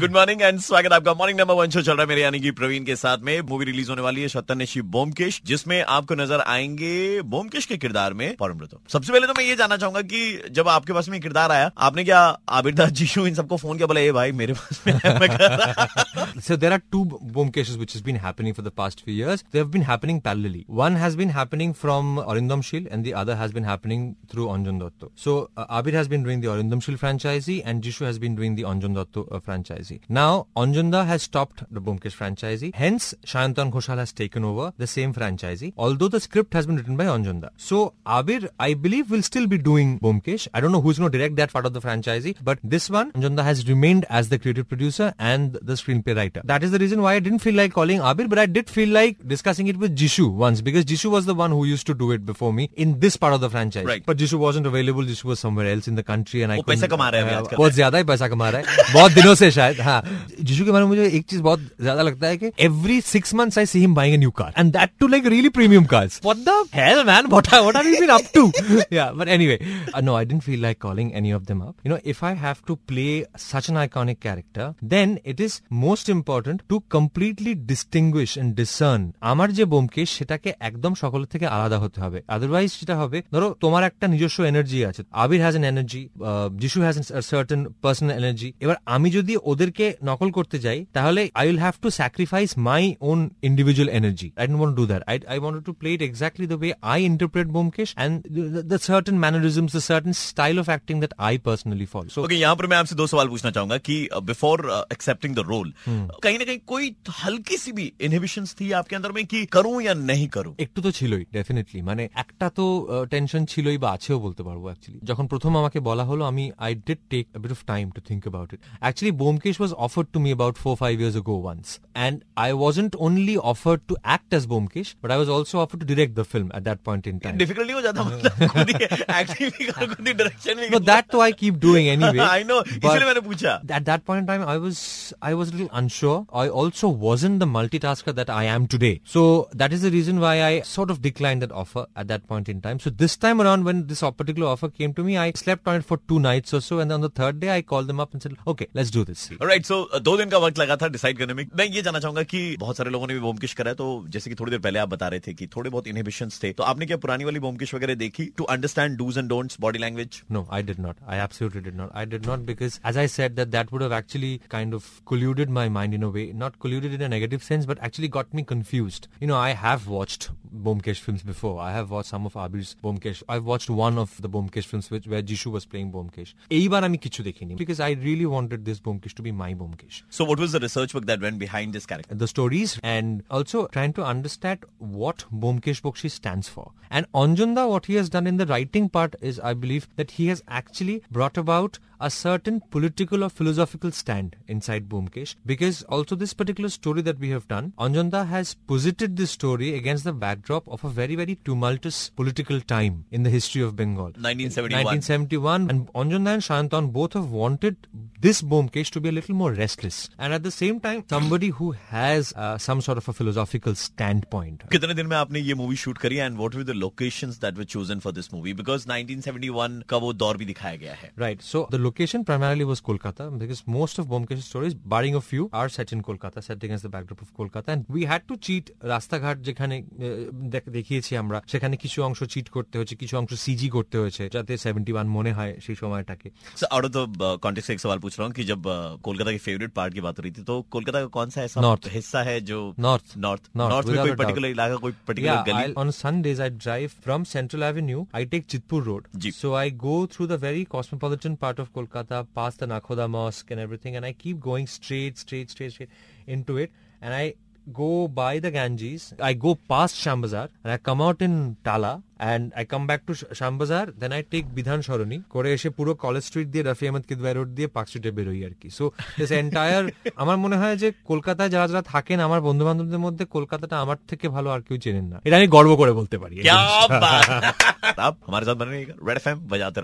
Good morning and स्वागत आपका morning number one show चल रहा है मेरे यानी कि प्रवीण के साथ में मूवी रिलीज़ होने वाली है शतनशी बोमकेश जिसमें आपको नज़र आएँगे बोमकेश के किरदार में पौरमृतो सबसे पहले तो मैं ये जानना चाहूँगा कि जब आपके पास में किरदार आया आपने क्या आबिरदास जीशु इन सबको फ़ोन किया बोला ए भाई मेरे पास में है, मैं कर रहा So there are two bomb cases which has been happening for the past few years. They have been happening parallelly. One has been happening from Arindam Shil and the other has been happening through Anjan Dotto. So uh, Abir has been doing the Arindam Shil franchisee and Jishu has been doing the Anjan Dotto uh, franchisee. Now Anjanda has stopped the Bomkesh franchisee. Hence Shayantan Ghoshal has taken over the same franchisee. Although the script has been written by Anjanda. So Abir I believe will still be doing Bomkesh. I don't know who's going to direct that part of the franchisee but this one Anjanda has remained as the creative producer and the screenplay writer. That is the reason why I didn't feel like calling Abir, but I did feel like discussing it with Jishu once because Jishu was the one who used to do it before me in this part of the franchise. Right. But Jishu wasn't available. Jishu was somewhere else in the country and I वो पैसा couldn't- कमा रहा है अभी हाँ, आजकल। बहुत ज्यादा ही पैसा कमा रहा है बहुत दिनों से शायद हाँ जिशु के बारे में मुझे एक चीज बहुत ज्यादा लगता है कि every six months I see him buying a new car and that too like really premium cars what the hell man what what are you been up to yeah but anyway no I didn't feel like calling any of them up you know if I have to play such an iconic character then it is most important to completely distinguish and discern আমার যে বোমকেশ সেটাকে একদম সকলের থেকে আলাদা হতে হবে otherwise যেটা হবে ধরো তোমার একটা নিজস্ব এনার্জি আছে Abir has an energy Jishu has certain personal energy এবার আমি যদি ওদেরকে নকল করতে যাই তাহলে I will have to sacrifice my own individual energy I don't want do that I I want to play it exactly the way I interpret Byomkesh and the certain mannerisms the certain style of acting that I personally follow so okay यहाँ पर मैं आपसे दो सवाल पूछना चाहूंगा कि before accepting the role कहीं ना कहीं कोई हल्की सी भी इनहिबिशन थी आपके अंदर में कि करूं या नहीं करूं একটু তো ছিলই ডেফিনেটলি মানে একটা তো টেনশন ছিলই বা আছেও বলতে পারবো অ্যাকচুয়ালি যখন প্রথম আমাকে বলা হলো আমি I did take a bit of time to think about it actually bomkesh was offered to me about 4 5 years ago once and i wasn't only offered to act as bomkesh but i was also offered to direct the film at that point in time difficult नहीं हो जाता मतलब खुद ही acting भी करो खुद ही direction भी no that though i keep doing anyway I know but- इसलिए मैंने पूछा at that point in time i was i was a little unsure i also wasn't the multitasker that i am today so that is the reason why i sort of declined that offer at that point in time so this time around when this particular offer came to me i slept on it for two nights or so and on the third day i called them up and said okay let's do this Right so uh, दो दिन का वक्त लगा था decide करने में मैं ये जानना चाहूँगा कि बहुत सारे लोगों ने भी बोमकिश करा है तो जैसे कि थोड़ी देर पहले आप बता रहे थे कि थोड़े बहुत इनहिबिशन थे तो आपने क्या पुरानी वाली बोमकिश वगैरह देखी to understand dos and don'ts body language no I did not I absolutely did not I did not because as I said that that would have actually kind of colluded my mind in a way not colluded in a negative sense but actually got me confused you know I have watched Bomkesh films before. I have watched some of Abir's Bomkesh. I've watched one of the Bomkesh films which, where Jishu was playing Bomkesh. Eibar ami kichu dekhini because I really wanted this Bomkesh to be my Bomkesh. So what was the research work that went behind this character? the stories and also trying to understand what Bomkesh Bokshi stands for. And Anjanda, what he has done in the writing part is, I believe, that he has actually brought about a certain political or philosophical stand inside Bomkesh. Because also this particular story that we have done, Anjanda has posited this story against the backdrop of a very, very tumultuous political time in the history of Bengal. 1971. 1971 and Anjana and Shantan both have wanted this Bomkesh to be a little more restless and at the same time somebody who has uh, some sort of a philosophical standpoint. कितने दिन में आपने ये movie shoot करी and what were the locations that were chosen for this movie because 1971 का वो दौर भी दिखाया गया है Right, so the location primarily was Kolkata because most of Bomkesh's stories, barring a few, are set in Kolkata, set against the backdrop of Kolkata. And we had to cheat রাস্তাঘাট যেখানে আহ, দেখ- দেখিয়েছি আমরা সেখানে কিছু অংশ চিট করতে হয়েছে কিছু অংশ সিজি করতে হয়েছে যাতে সেভেন্টি ওয়ান মনে হয় সেই সময়টাকে sir out of the context एक सवाल पूछ रहा हूँ कि जब uh, कोलकाता की फेवरेट पार्ट की बात हो रही थी तो कोलकाता का कौन सा ऐसा North. हिस्सा है जो North. नॉर्थ North, नॉर्थ में without कोई a doubt. पर्टिकुलर इलाका कोई पर्टिकुलर Yeah, गली I'll, on Sundays I drive from Central Avenue. I take Chitpur Road. Jeep. So I go through the very cosmopolitan part of Kolkata, past the Nakhoda Mosque and everything, and I keep going straight, straight, straight, straight into it, and I go by the Ganges. I go past Shambazar and I come out in Tala and I come back to Shambazar. Then I take Bidhan Sharoni. করে এসে পুরো college street দিয়ে Kidwai Road, the Park Street, the স্ট্রিটে বেরোই আর কি so this entire Kolkata মনে হয় যে কলকাতায় যারা যারা থাকেন আমার বন্ধু বান্ধবদের মধ্যে কলকাতাটা আমার থেকে ভালো আর কেউ চেনেন না এটা আমি গর্ব করে বলতে পারি আমার সাথে রেড এফএম বাজাতে